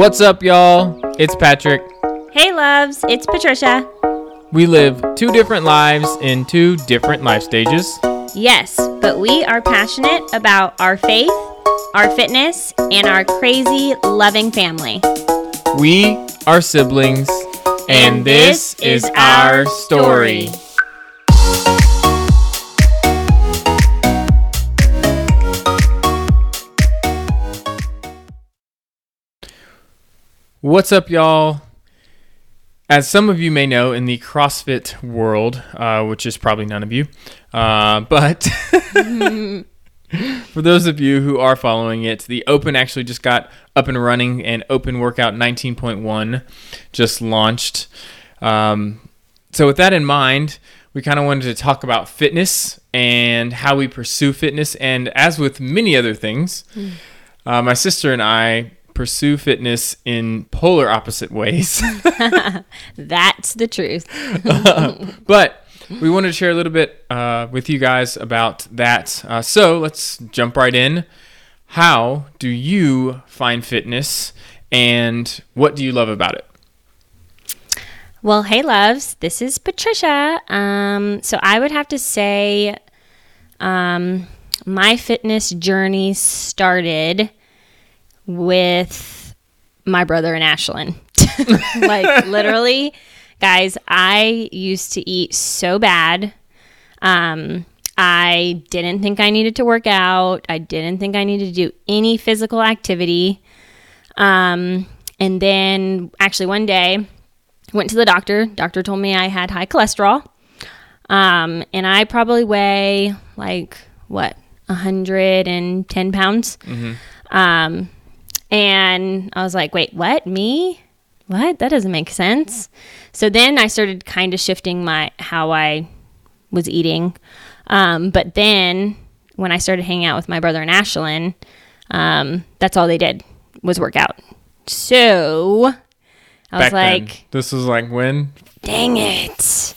What's up, y'all? It's Patrick. Hey, loves, it's Patricia. We live two different lives in two different life stages. Yes, but we are passionate about our faith, our fitness, and our crazy, loving family. We are siblings, and, And this, this is, is our our story. story. What's up, y'all? As some of you may know, in the CrossFit world, uh, which is probably none of you, uh, but for those of you who are following it, the Open actually just got up and running, and Open Workout 19.1 just launched. Um, so, with that in mind, we kind of wanted to talk about fitness and how we pursue fitness. And as with many other things, uh, my sister and I pursue fitness in polar opposite ways. That's the truth. but we wanted to share a little bit uh, with you guys about that. Uh, so let's jump right in. How do you find fitness and what do you love about it? Well, hey, loves, this is Patricia. Um, so I would have to say um, my fitness journey started with my brother and Ashlyn. like, literally, guys, I used to eat so bad. Um, I didn't think I needed to work out. I didn't think I needed to do any physical activity. Um, and then, actually, one day, went to the doctor. Doctor told me I had high cholesterol. Um, and I probably weigh like what, 110 pounds. Um, and I was like, wait, what? Me? What? That doesn't make sense. So then I started kind of shifting my how I was eating. Um, but then when I started hanging out with my brother and Ashlyn, um, that's all they did was work out. So I was Back then. like, this is like when? dang it.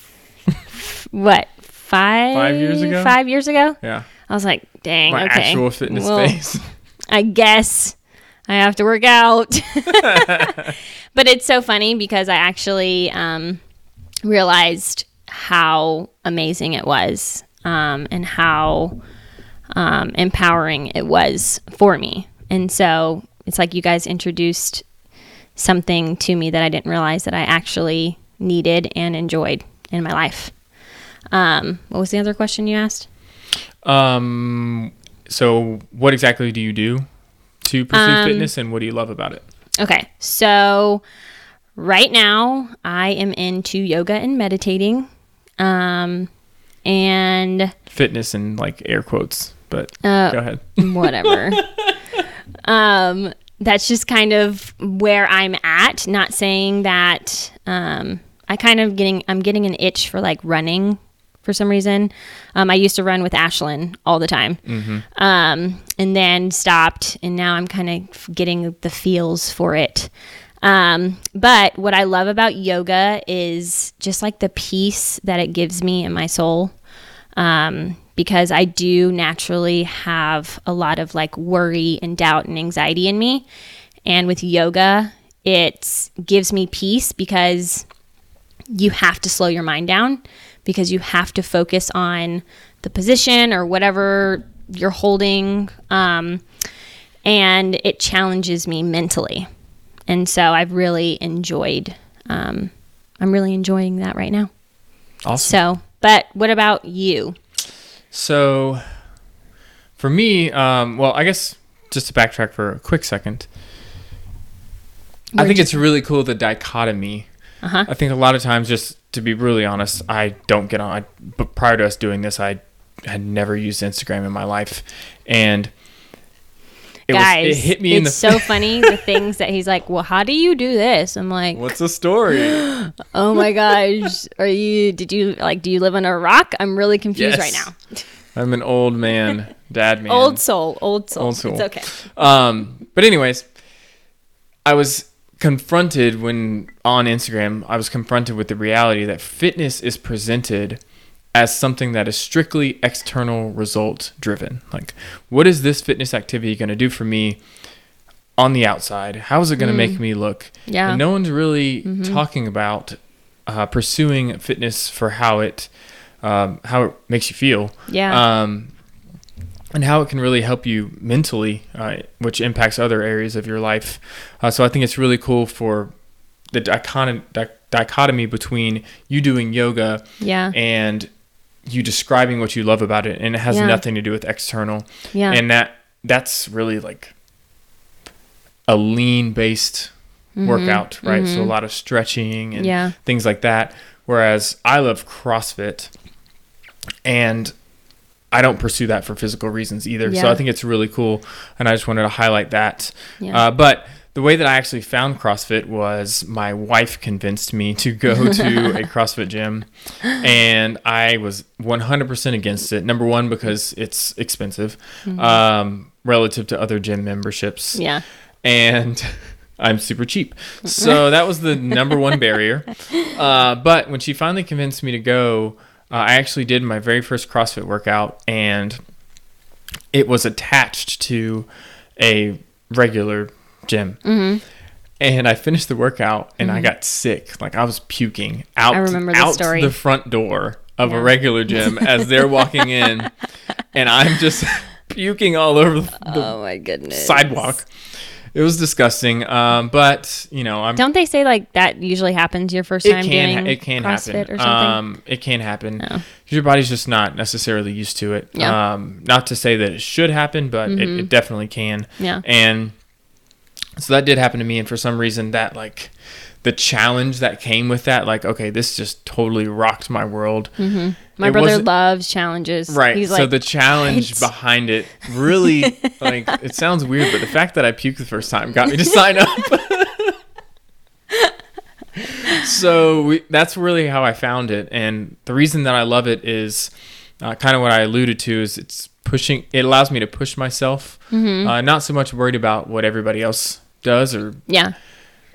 what? Five Five years ago? Five years ago? Yeah. I was like, dang, My okay. actual fitness Well, phase. I guess I have to work out. but it's so funny because I actually um, realized how amazing it was um, and how um, empowering it was for me. And so it's like you guys introduced something to me that I didn't realize that I actually needed and enjoyed in my life. Um, what was the other question you asked? Um, so what exactly do you do to pursue Um, fitness and what do you love about it? Okay, so right now I am into yoga and meditating. Um, and Fitness and like air quotes, but uh, go ahead. whatever. um, that's just kind of where I'm at. Not saying that um, I kind of getting I'm getting an itch for like running for some reason. Um, I used to run with Ashlyn all the time, um, and then stopped, and now I'm kind of getting the feels for it. Um, but what I love about yoga is just like the peace that it gives me in my soul um, because I do naturally have a lot of like worry and doubt and anxiety in me. And with yoga, it gives me peace because you have to slow your mind down because you have to focus on the position or whatever you're holding. Um, and it challenges me mentally. And so I've really enjoyed, um, I'm really enjoying that right now. Awesome. So, but what about you? So, for me, um, well, I guess just to backtrack for a quick second, I Where'd think it's really cool the dichotomy. Uh-huh. I think a lot of times, just to be really honest, I don't get on. I, but prior to us doing this, I had never used Instagram in my life, and it Guys, was, it hit me it's in the. so funny the things that he's like. Well, how do you do this? I'm like, What's the story? oh my gosh, are you? Did you like? Do you live on a rock? I'm really confused right now. I'm an old man, dad man. Old soul, old soul. Old soul. It's okay. Um, but anyways, I was confronted when on Instagram, I was confronted with the reality that fitness is presented as something that is strictly external result driven. Like, what is this fitness activity going to do for me on the outside? How is it going to make me look? Mm. Yeah. Mm-hmm. And no one's really talking about uh, pursuing fitness for how it um, how it makes you feel. Yeah. Um, and how it can really help you mentally, uh, which impacts other areas of your life. Uh, so I think it's really cool for the dichon- di- dichotomy between you doing yoga yeah. and you describing what you love about it, and it has Yeah. nothing to do with external. Yeah. And that that's really like a lean based workout, right? So a lot of stretching and Mm-hmm. Yeah. things like that. Whereas I love CrossFit and I don't pursue that for physical reasons either. So I think it's really cool. And I just wanted to highlight that. Yeah. Uh, but the way that I actually found CrossFit was my wife convinced me to go to a CrossFit gym. And I was 100% against it. Number one, because it's expensive um, relative to other gym memberships yeah. and I'm super cheap. So that was the number one barrier. Uh, but when she finally convinced me to go, uh, I actually did my very first CrossFit workout, and it was attached to a regular gym. Mm-hmm. And I finished the workout, and I got sick. Like I was puking out, I remember the out story. the front door of Yeah. a regular gym as they're walking in, and I'm just puking all over the, the Oh my goodness. sidewalk. It was disgusting. Um, but you know, I'm. Don't they say like that usually happens your first time can. doing it can CrossFit happen. or something? Um, it can happen. Oh. 'Cause Your body's just not necessarily used to it. Yeah. Mm-hmm. Um, not to say that it should happen, but it, it definitely can. Yeah. And so that did happen to me, and for some reason, that like the challenge that came with that, like, okay, this just totally rocked my world. My It brother loves challenges. Right. He's so like, the challenge "What?" behind it really like it sounds weird, but the fact that I puked the first time got me to sign up. so we, that's really how I found it, and the reason that I love it is uh, kind of what I alluded to is it's pushing. It allows me to push myself. Mm-hmm. Uh, not so much worried about what everybody else does or yeah.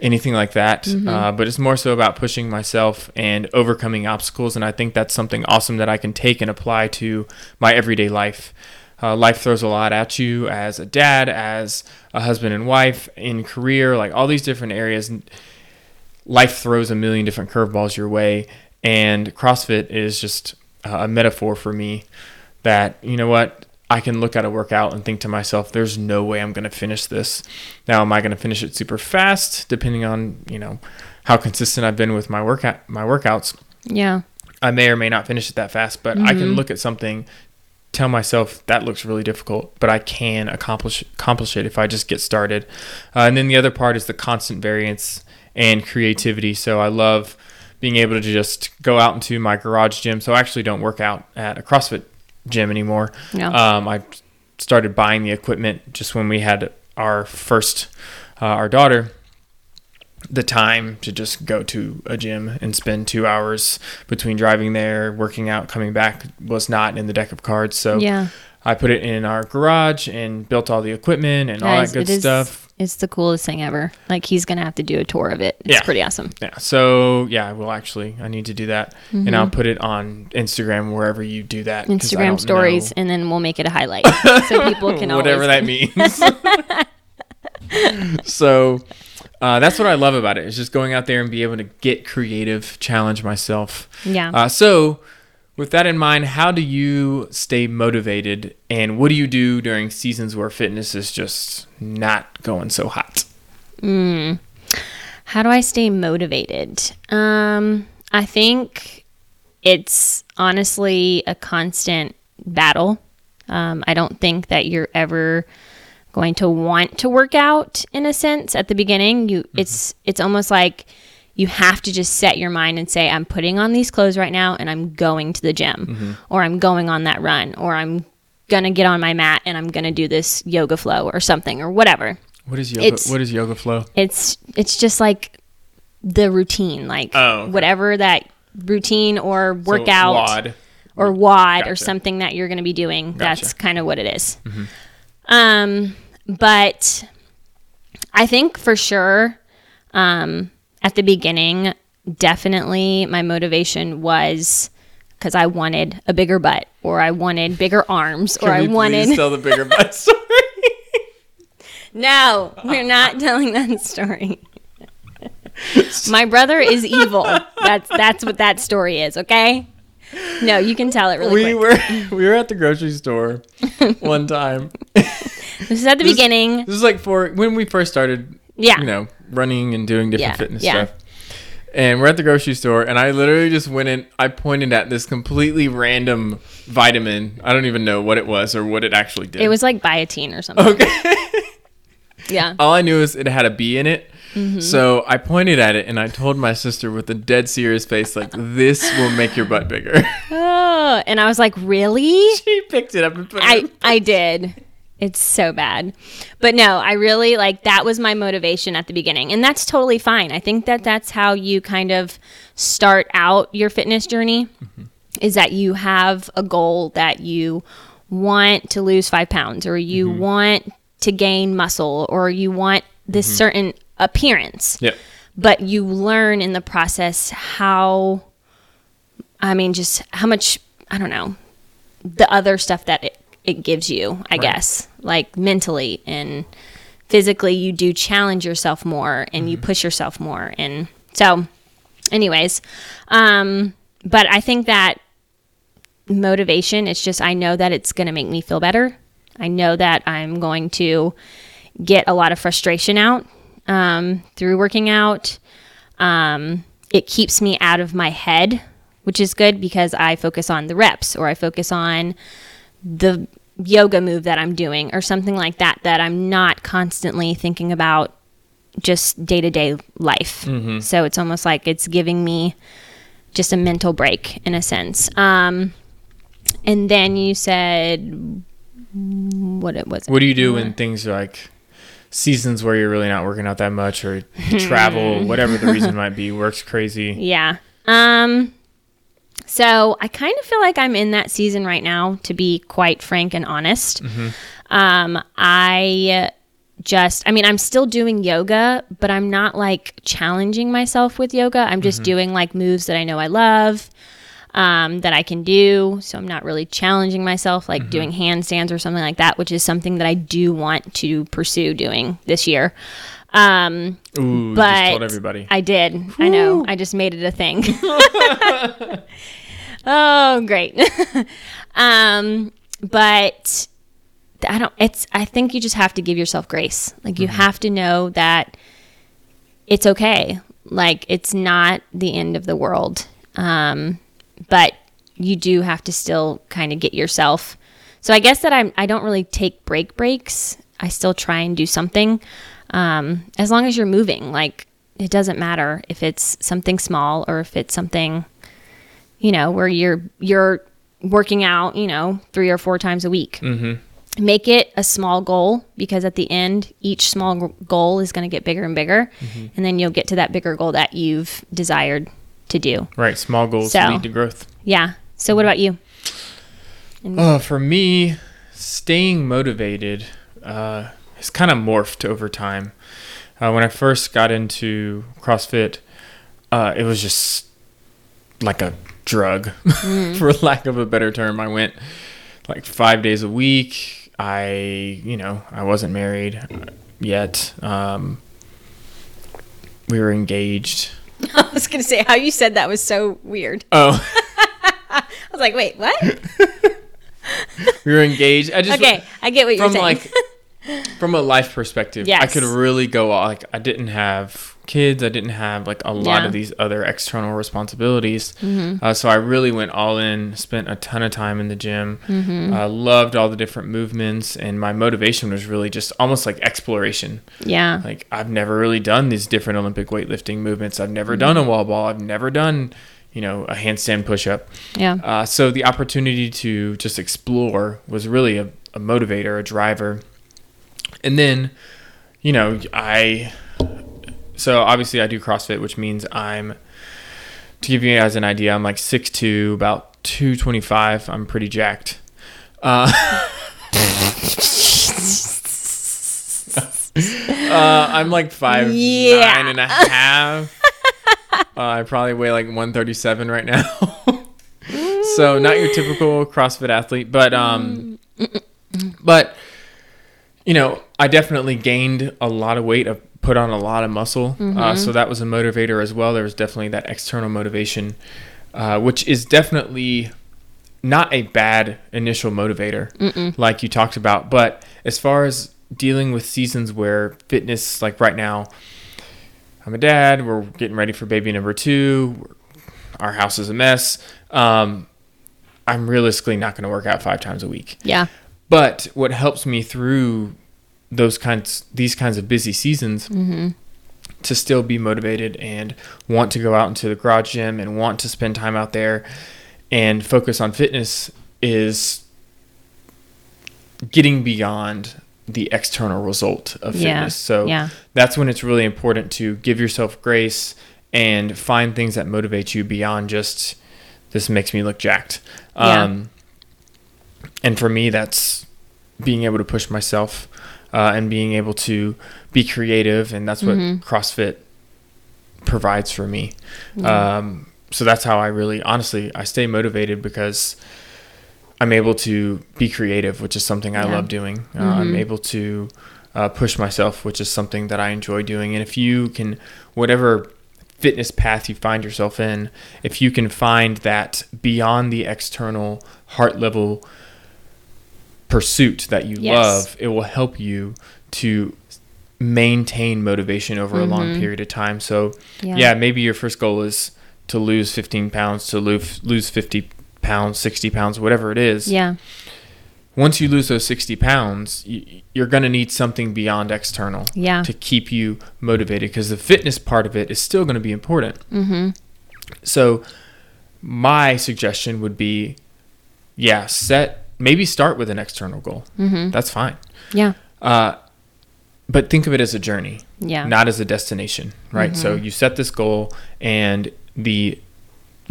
Anything like that. Mm-hmm. Uh, but it's more so about pushing myself and overcoming obstacles. And I think that's something awesome that I can take and apply to my everyday life. Uh, life throws a lot at you as a dad, as a husband and wife, in career, like all these different areas. Life throws a million different curveballs your way. And CrossFit is just a metaphor for me that, you know what, I can look at a workout and think to myself, there's no way I'm going to finish this. Now, am I going to finish it super fast, depending on, you know, how consistent I've been with my workout, my workouts? Yeah. I may or may not finish it that fast, but I can look at something, tell myself that looks really difficult, but I can accomplish accomplish it if I just get started. Uh, and then the other part is the constant variance and creativity. So I love being able to just go out into my garage gym. So I actually don't work out at a CrossFit gym anymore. Yeah. Um, I started buying the equipment just when we had our first, uh, our daughter the time to just go to a gym and spend two hours between driving there, working out, coming back was not in the deck of cards. So Yeah. I put it in our garage and built all the equipment and all that good stuff. It's the coolest thing ever. Like he's gonna have to do a tour of it. It's Yeah. pretty awesome. Yeah. So yeah, well, actually, I need to do that, and Mm-hmm. I'll put it on Instagram wherever you do that. Instagram stories, know and then we'll make it a highlight so people can whatever that means. so uh, that's what I love about it. Is just going out there and be able to get creative, challenge myself. Yeah. Uh, so, with that in mind, how do you stay motivated, and what do you do during seasons where fitness is just not going so hot? How do I stay motivated? Um, I think it's honestly a constant battle. Um, I don't think that you're ever going to want to work out in a sense at the beginning. You it's it's almost like you have to just set your mind and say I'm putting on these clothes right now and I'm going to the gym or I'm going on that run or I'm going to get on my mat and I'm going to do this yoga flow or something or whatever. What is yoga? It's- what is yoga flow? It's it's just like the routine, like Oh, okay. whatever that routine or So, workout WOD. or WOD or something that you're going to be doing. Gotcha. That's kind of what it is. Um, but I think for sure, um, at the beginning, definitely my motivation was because I wanted a bigger butt or I wanted bigger arms or I wanted tell the bigger butt story? No, we're not telling that story. My brother is evil. That's that's what that story is, okay? No, you can tell it really we quick. were we were at the grocery store one time. This is at the This- beginning. This is like for when we first started, Yeah. you know, running and doing different Yeah, fitness yeah. stuff. And we're at the grocery store, and I literally just went in. I pointed at this completely random vitamin. I don't even know what it was or what it actually did. It was like biotin or something. okay. Yeah. All I knew is it had a B in it. Mm-hmm. So I pointed at it and I told my sister with a dead serious face, like, "This will make your butt bigger." Oh, and I was like, really? she picked it up and put it. I in- I did. It's so bad. But no, I really like that was my motivation at the beginning. And that's totally fine. I think that that's how you kind of start out your fitness journey mm-hmm. is that you have a goal that you want to lose 5 pounds or you mm-hmm. want to gain muscle or you want this mm-hmm. certain appearance Yep. but you learn in the process how i mean just how much i don't know the other stuff that it, it gives you i guess. Like mentally and physically you do challenge yourself more and you push yourself more and so anyways um but i think that motivation it's just i know that it's going to make me feel better. I know that i'm going to get a lot of frustration out um, through working out. Um, it keeps me out of my head which is good because i focus on the reps or i focus on the yoga move that i'm doing or something like that that i'm not constantly thinking about just day-to-day life so it's almost like it's giving me just a mental break in a sense um, and then you said what it was What do you do when things like seasons where you're really not working out that much or travel, whatever the reason might be, works crazy? Yeah. Um so I kind of feel like I'm in that season right now to be quite frank and honest. Um I just I mean I'm still doing yoga, but I'm not like challenging myself with yoga. I'm just doing like moves that I know I love. Um, that I can do. So I'm not really challenging myself, like doing handstands or something like that, which is something that I do want to pursue doing this year. Um, Ooh, but just told everybody. I did. I know. I just made it a thing. oh, great. um, but I don't. It's. I think you just have to give yourself grace. Like you have to know that it's okay. Like it's not the end of the world. Um, but you do have to still kind of get yourself. So I guess that I'm. I don't really take break breaks. I still try and do something. Um, as long as you're moving, like it doesn't matter if it's something small or if it's something, you know, where you're you're working out, you know, three or four times a week. Mm-hmm. Make it a small goal because at the end, each small goal is going to get bigger and bigger, and then you'll get to that bigger goal that you've desired to do. right. Small goals So- lead to growth. Yeah. So what about you? Uh, for me, staying motivated uh, has kind of morphed over time. Uh, when I first got into CrossFit, uh, it was just like a drug, for lack of a better term. I went like five days a week. I, you know, I wasn't married uh, yet. Um, we were engaged. I was going to say how you said that was so weird. Oh, I was like, wait, what? we were engaged. I just okay, I get what you're saying. from like from a life perspective i could really go all- like i didn't have kids i didn't have like a lot Yeah. Mm-hmm. of these other external responsibilities uh, so i really went all in spent a ton of time in the gym Mm-hmm. uh, loved all the different movements and my motivation was really just almost like exploration yeah. like i've never really done these different olympic weightlifting movements i've never done a Mm-hmm. wall ball i've never done you know a handstand push-up Yeah. uh, so the opportunity to just explore was really a, a motivator, a driver. And then, you know, I so obviously I do CrossFit, which means I'm to give you guys an idea, I'm like 6'2", about 225. I'm pretty jacked. Uh, uh, I'm like five Yeah. nine and a half. uh, I probably weigh like 137 right now. so not your typical CrossFit athlete, but um, but you know, I definitely gained a lot of weight. I've put on a lot of muscle. Uh, so that was a motivator as well. There was definitely that external motivation, uh, which is definitely not a bad initial motivator, like you talked about. But as far as dealing with seasons where fitness, like right now, I'm a dad, we're getting ready for baby number two, our house is a mess. Um, I'm realistically not going to work out five times a week. Yeah. But what helps me through those kinds these kinds of busy seasons to still be motivated and want to go out into the garage gym and want to spend time out there and focus on fitness is getting beyond the external result of Yeah. fitness. So Yeah. that's when it's really important to give yourself grace and find things that motivate you beyond just this makes me look jacked. Yeah. Um, and for me, that's being able to push myself uh, and being able to be creative, and that's what CrossFit provides for me. Um, so that's how I really, honestly, I stay motivated because I'm able to be creative, which is something I Yeah. love doing. Uh, I'm able to uh, push myself, which is something that I enjoy doing. And if you can, whatever fitness path you find yourself in, if you can find that beyond the external heart level pursuit that you Yes. love, it will help you to maintain motivation over a long period of time. So, Yeah. yeah. maybe your first goal is to lose 15 pounds, to lose lose 50 pounds, 60 pounds, whatever it is. Yeah. Once you lose those 60 pounds, you're going to need something beyond external Yeah. to keep you motivated because the fitness part of it is still going to be important. Mm-hmm. So, my suggestion would be yeah, set maybe start with an external goal. Mm-hmm. That's fine. Yeah. Uh, but think of it as a journey, Yeah. not as a destination, right? So you set this goal and the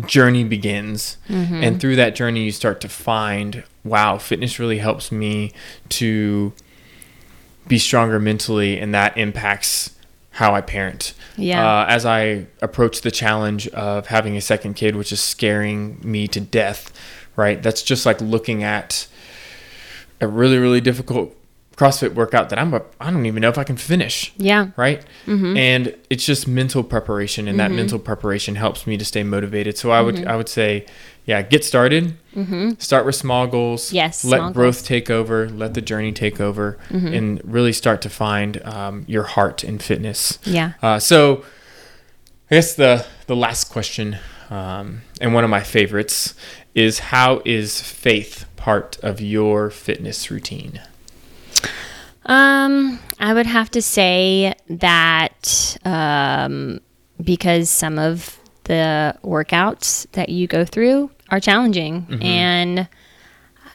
journey begins. And through that journey, you start to find wow, fitness really helps me to be stronger mentally, and that impacts how I parent. Yeah. Uh, as I approach the challenge of having a second kid, which is scaring me to death, right? That's just like looking at a really, really difficult CrossFit workout that I'm a, I don't even know if I can finish, Yeah. right? And it's just mental preparation, and that mental preparation helps me to stay motivated. So I would, I would say, yeah, get started. Start with small goals. Yes, Let growth goals. take over. Let the journey take over, and really start to find um, your heart in fitness. Yeah. Uh, so, I guess the the last question, um, and one of my favorites, is how is faith part of your fitness routine? Um, I would have to say that um, because some of the workouts that you go through are challenging Mm-hmm. and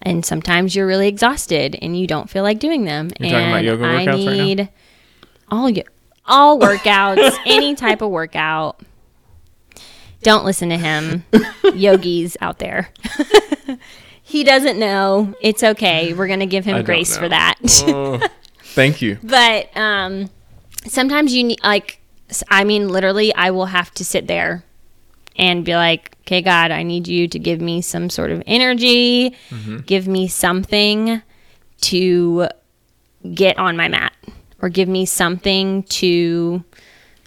and sometimes you're really exhausted and you don't feel like doing them. You're talking about and yoga I workouts right now? need all all workouts, any type of workout. Don't listen to him, yogis out there. he doesn't know. It's okay. We're gonna give him don't grace for that. Oh, thank you. but um sometimes you need like I mean literally i will have to sit there and be like okay god i need you to give me some sort of energy give me something to get on my mat or give me something to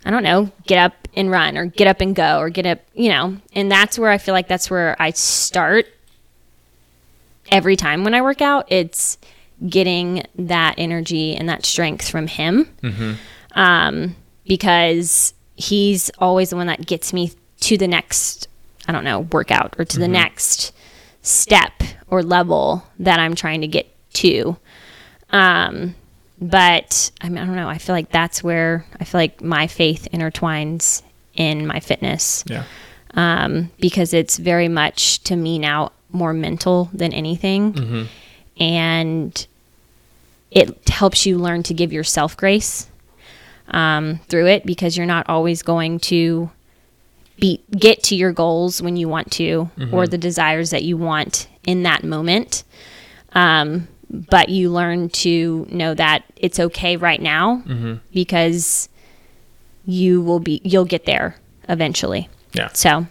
i don't know get up and run or get up and go or get up you know. And that's where i feel like that's where i start every time when i work out. It's getting that energy and that strength from him. Um, because he's always the one that gets me to the next i don't know workout or to the next step or level that i'm trying to get to. Um, but I mean, I don't know. I feel like that's where I feel like my faith intertwines in my fitness Yeah. um, because it's very much to me now more mental than anything. And it helps you learn to give yourself grace um, through it because you're not always going to be get to your goals when you want to or the desires that you want in that moment. Um, but you learn to know that it's okay right now because you will be you'll get there eventually. Yeah. So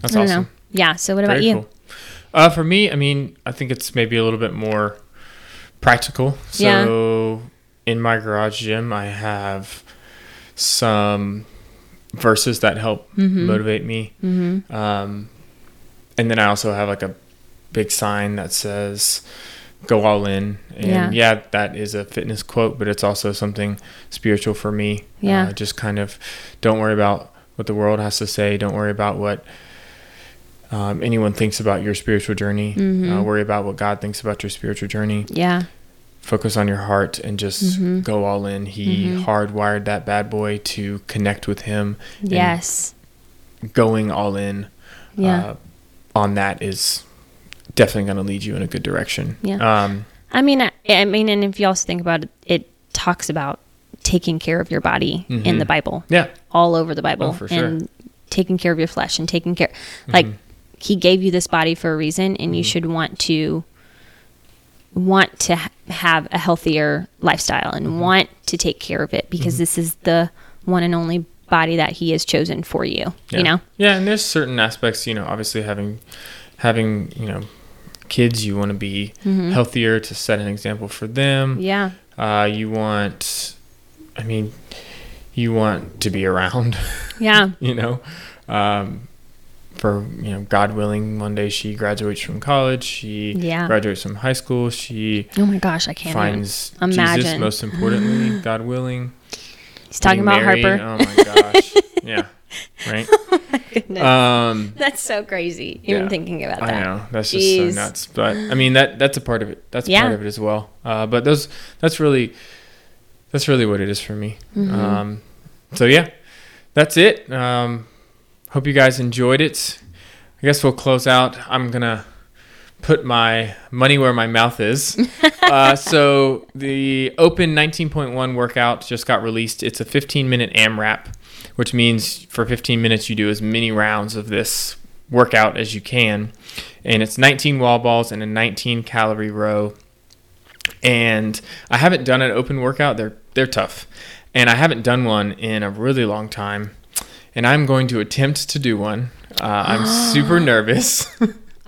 That's I don't awesome. know. Yeah. So what about you? cool. Uh, for me, I mean, I think it's maybe a little bit more practical. So in my garage gym, I have some verses that help Mm-hmm. motivate me. Hmm. Um, and then I also have like a big sign that says "Go all in." And Yeah. yeah, that is a fitness quote, but it's also something spiritual for me. Yeah. Uh, just kind of don't worry about what the world has to say. Don't worry about what um, anyone thinks about your spiritual journey. Mm-hmm. Uh, worry about what God thinks about your spiritual journey. Yeah. Focus on your heart and just Mm-hmm. go all in. He hardwired that bad boy to connect with Him. Yes. going all in Yeah. uh, on that is definitely going to lead you in a good direction. Yeah. Um, I mean, I, I mean, and if you also think about it, it talks about taking care of your body in mm-hmm. the Bible, yeah. all over the Bible, Oh, for sure. and taking care of your flesh and taking care, like mm-hmm. He gave you this body for a reason, and you mm-hmm. should want to want to ha- have a healthier lifestyle and want to take care of it because this is the one and only body that He has chosen for you. Yeah. You know? Yeah, and there's certain aspects, you know, obviously having having, you know, kids, you want to be healthier to set an example for them. Mm-hmm. Yeah. Uh, you want I mean, you want to be around, Yeah. you know. Um, for you know, God willing, one day she graduates from college. She Yeah. graduates from high school. She Oh my gosh, I can't even finds Jesus imagine. most importantly, God willing. He's talking about married. Harper. Oh my gosh. yeah. Right. Goodness. Um That's so crazy. Even yeah. thinking about that. I know. That's just so nuts. But I mean that that's a part of it. That's Yeah. part of it as well. Uh but those that's really that's really what it is for me. Mm-hmm. Um so yeah. That's it. Um hope you guys enjoyed it. I guess we'll close out. I'm gonna put my money where my mouth is. uh, so the Open 19.1 workout just got released. It's a 15 minute AMRAP, which means for 15 minutes you do as many rounds of this workout as you can, and it's 19 wall balls and a 19 calorie row. And I haven't done an open workout. They're they're tough, and I haven't done one in a really long time. And I'm going to attempt to do one. Uh, I'm super nervous.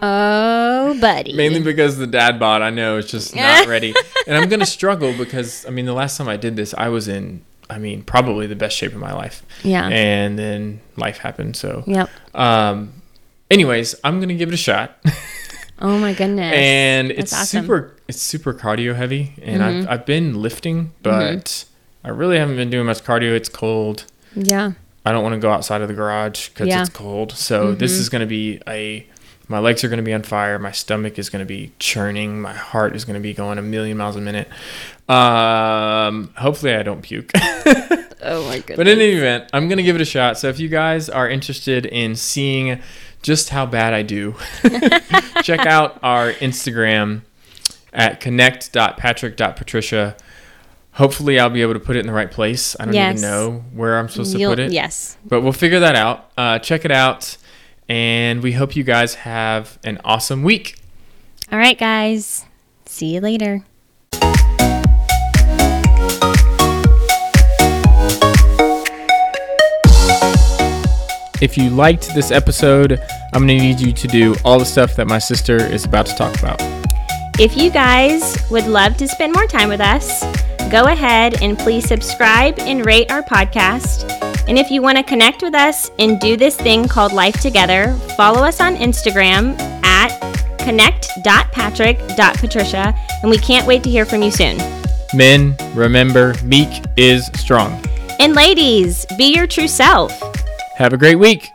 Oh, buddy. Mainly because the dad bod I know is just not ready. And I'm gonna struggle because I mean the last time I did this I was in I mean probably the best shape of my life. Yeah. And then life happened. So Yep. um anyways, I'm gonna give it a shot. Oh my goodness. and That's it's awesome. super it's super cardio heavy and I've mm-hmm. I've been lifting, mm-hmm. but I really haven't been doing much cardio. It's cold. Yeah. I don't want to go outside of the garage because Yeah. it's cold. So this mm-hmm. is going to be a. My legs are going to be on fire. My stomach is going to be churning. My heart is going to be going a million miles a minute. Um, hopefully, I don't puke. Oh my goodness. but in any event, I'm going to give it a shot. So if you guys are interested in seeing just how bad I do, check out our Instagram at connect.patrick.patricia. Hopefully, I'll be able to put it in the right place. I don't Yes. even know where I'm supposed to You'll- put it Yes. but we'll figure that out. Uh, check it out, and we hope you guys have an awesome week. All right, guys. See you later. If you liked this episode, I'm going to need you to do all the stuff that my sister is about to talk about. If you guys would love to spend more time with us, go ahead and please subscribe and rate our podcast. And if you want to connect with us and do this thing called Life Together, follow us on Instagram at connect.patrick.patricia. And we can't wait to hear from you soon. Men, remember, meek is strong. And ladies, be your true self. Have a great week.